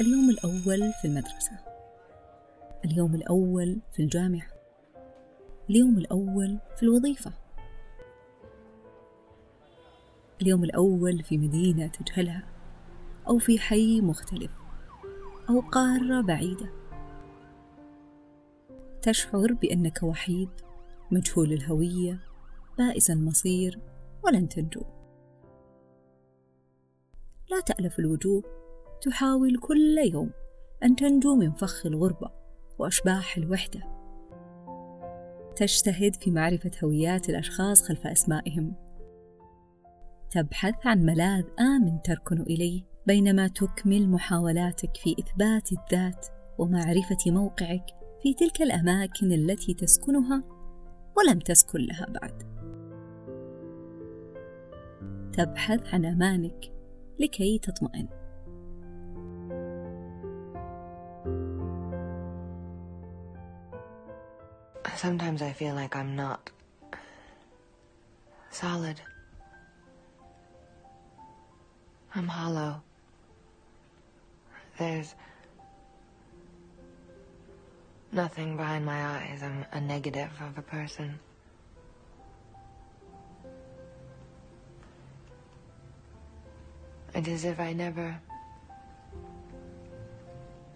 اليوم الأول في المدرسة. اليوم الأول في الجامعة. اليوم الأول في الوظيفة. اليوم الأول في مدينة تجهلها أو في حي مختلف أو قارة بعيدة. تشعر بأنك وحيد مجهول الهوية بائس المصير ولن تنجو. لا تألف الوجوه تحاول كل يوم أن تنجو من فخ الغربة وأشباح الوحدة. تجتهد في معرفة هويات الأشخاص خلف أسمائهم. تبحث عن ملاذ آمن تركن إليه بينما تكمل محاولاتك في إثبات الذات ومعرفة موقعك في تلك الأماكن التي تسكنها ولم تسكن لها بعد. تبحث عن أمانك لكي تطمئن. Sometimes I feel like I'm not solid. I'm hollow. There's nothing behind my eyes. I'm a negative of a person. It's as if I never.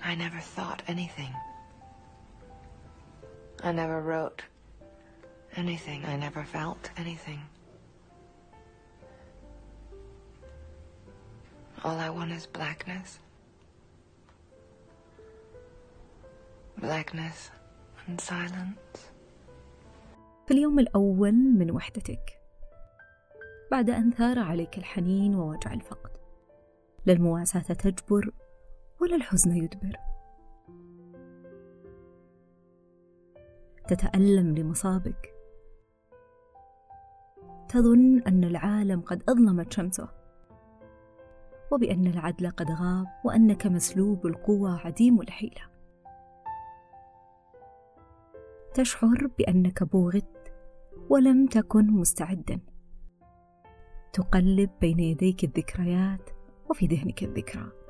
I never thought anything. I never wrote anything. I never felt anything. All I want is blackness. Blackness and silence. في اليوم الأول من وحدتك بعد أن ثار عليك الحنين ووجع الفقد لا المواساة تجبر ولا الحزن يدبر تتألم لمصابك. تظن أن العالم قد أظلمت شمسه وبأن العدل قد غاب وأنك مسلوب القوى عديم الحيلة. تشعر بأنك بوغت ولم تكن مستعدا. تقلب بين يديك الذكريات وفي ذهنك الذكرى.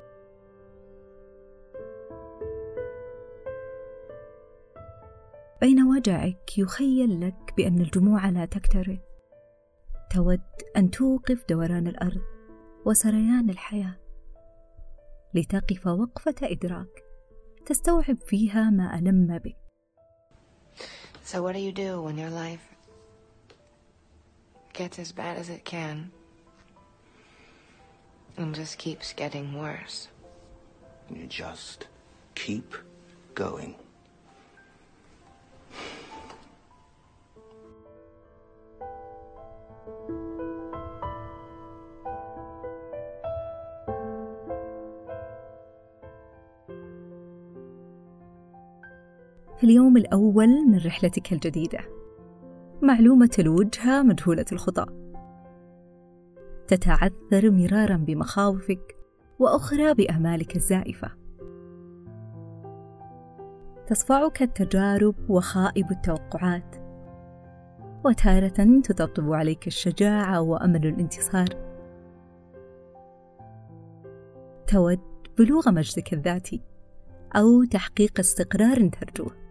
بين وجعك يخيل لك بأن الجموع لا تكترث تود أن توقف دوران الأرض وسريان الحياة لتقف وقفة إدراك تستوعب فيها ما ألم بك So, what do you do when your life gets as bad as it can and just keeps getting worse? You just keep going. في اليوم الأول من رحلتك الجديدة. معلومة الوجهة مجهولة الخطى تتعثر مرارا بمخاوفك وأخرى بآمالك الزائفة. تصفعك التجارب وخائب التوقعات. وتارة تطبطب عليك الشجاعة وأمل الانتصار. تود بلوغ مجدك الذاتي أو تحقيق استقرار ترجوه.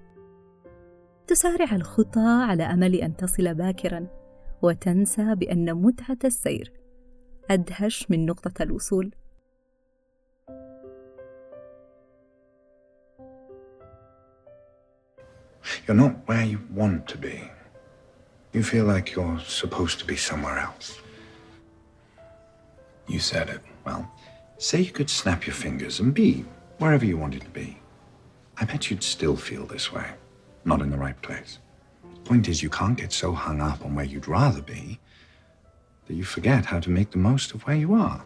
تسارع الخطى على امل ان تصل باكرا وتنسى بان متعه السير ادهش من نقطه الوصول You're not where you want to be. You feel like you're supposed to be somewhere else. You said it. Well, say you could snap your fingers and be wherever you wanted to be. I bet you'd still feel this way. not in the right place. Point is, you can't get so hung up on where you'd rather be that you forget how to make the most of where you are.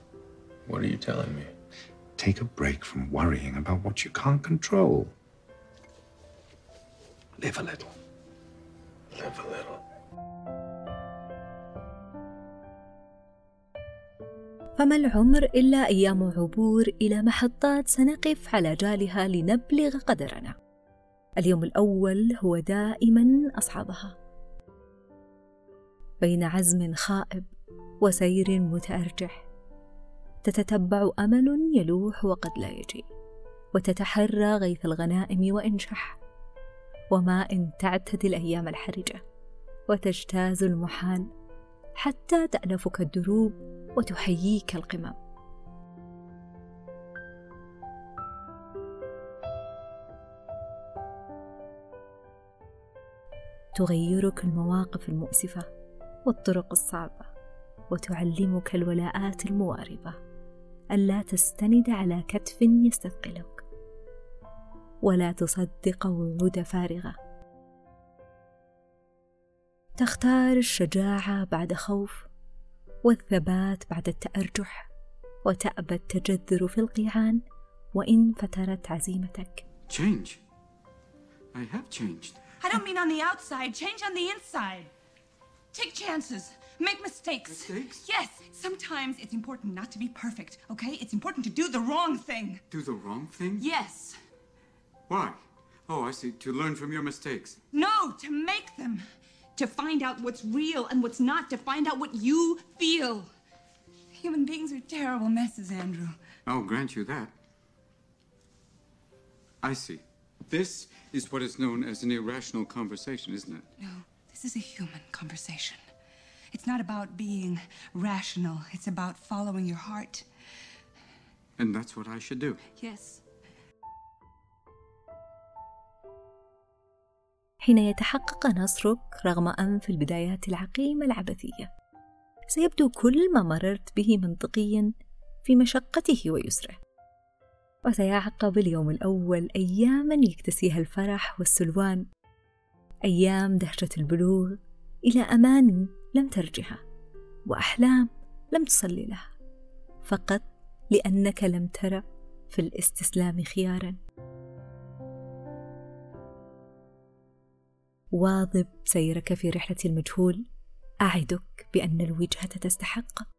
What are you telling me? Take a break from worrying about what you can't control. Live a little. Live a little. فما العمر إلا أيام عبور إلى محطات سنقف على جالها لنبلغ قدرنا اليوم الأول هو دائما أصعبها بين عزم خائب وسير متأرجح تتتبع أمل يلوح وقد لا يجي وتتحرى غيث الغنائم وإن شح وما إن تعتدي الأيام الحرجة وتجتاز المحال حتى تألفك الدروب وتحييك القمم. تغيرك المواقف المؤسفة والطرق الصعبة وتعلمك الولاءات المواربة ألا تستند على كتف يستثقلك ولا تصدق وعود فارغة تختار الشجاعة بعد خوف والثبات بعد التأرجح وتأبى التجذر في القيعان وإن فترت عزيمتك Change. I have changed. I don't mean on the outside, change on the inside. Take chances, make mistakes. Mistakes? Yes, sometimes it's important not to be perfect, okay? It's important to do the wrong thing. Do the wrong thing? Yes. Why? Oh, I see. To learn from your mistakes. No, to make them. To find out what's real and what's not, to find out what you feel. Human beings are terrible messes, Andrew. I'll grant you that. I see. This is what is known as an irrational conversation, isn't it? No, this is a human conversation. It's not about being rational, it's about following your heart. And that's what I should do. Yes. حين يتحقق نصرك رغم أنف البدايات العقيمة العبثية سيبدو كل ما مررت به منطقيا في مشقته ويسره وسيعقب اليوم الأول أياما يكتسيها الفرح والسلوان. أيام دهشة البلوغ إلى أمان لم ترجها وأحلام لم تصل لها. فقط لأنك لم ترى في الاستسلام خيارا. واظب سيرك في رحلة المجهول. أعدك بأن الوجهة تستحقك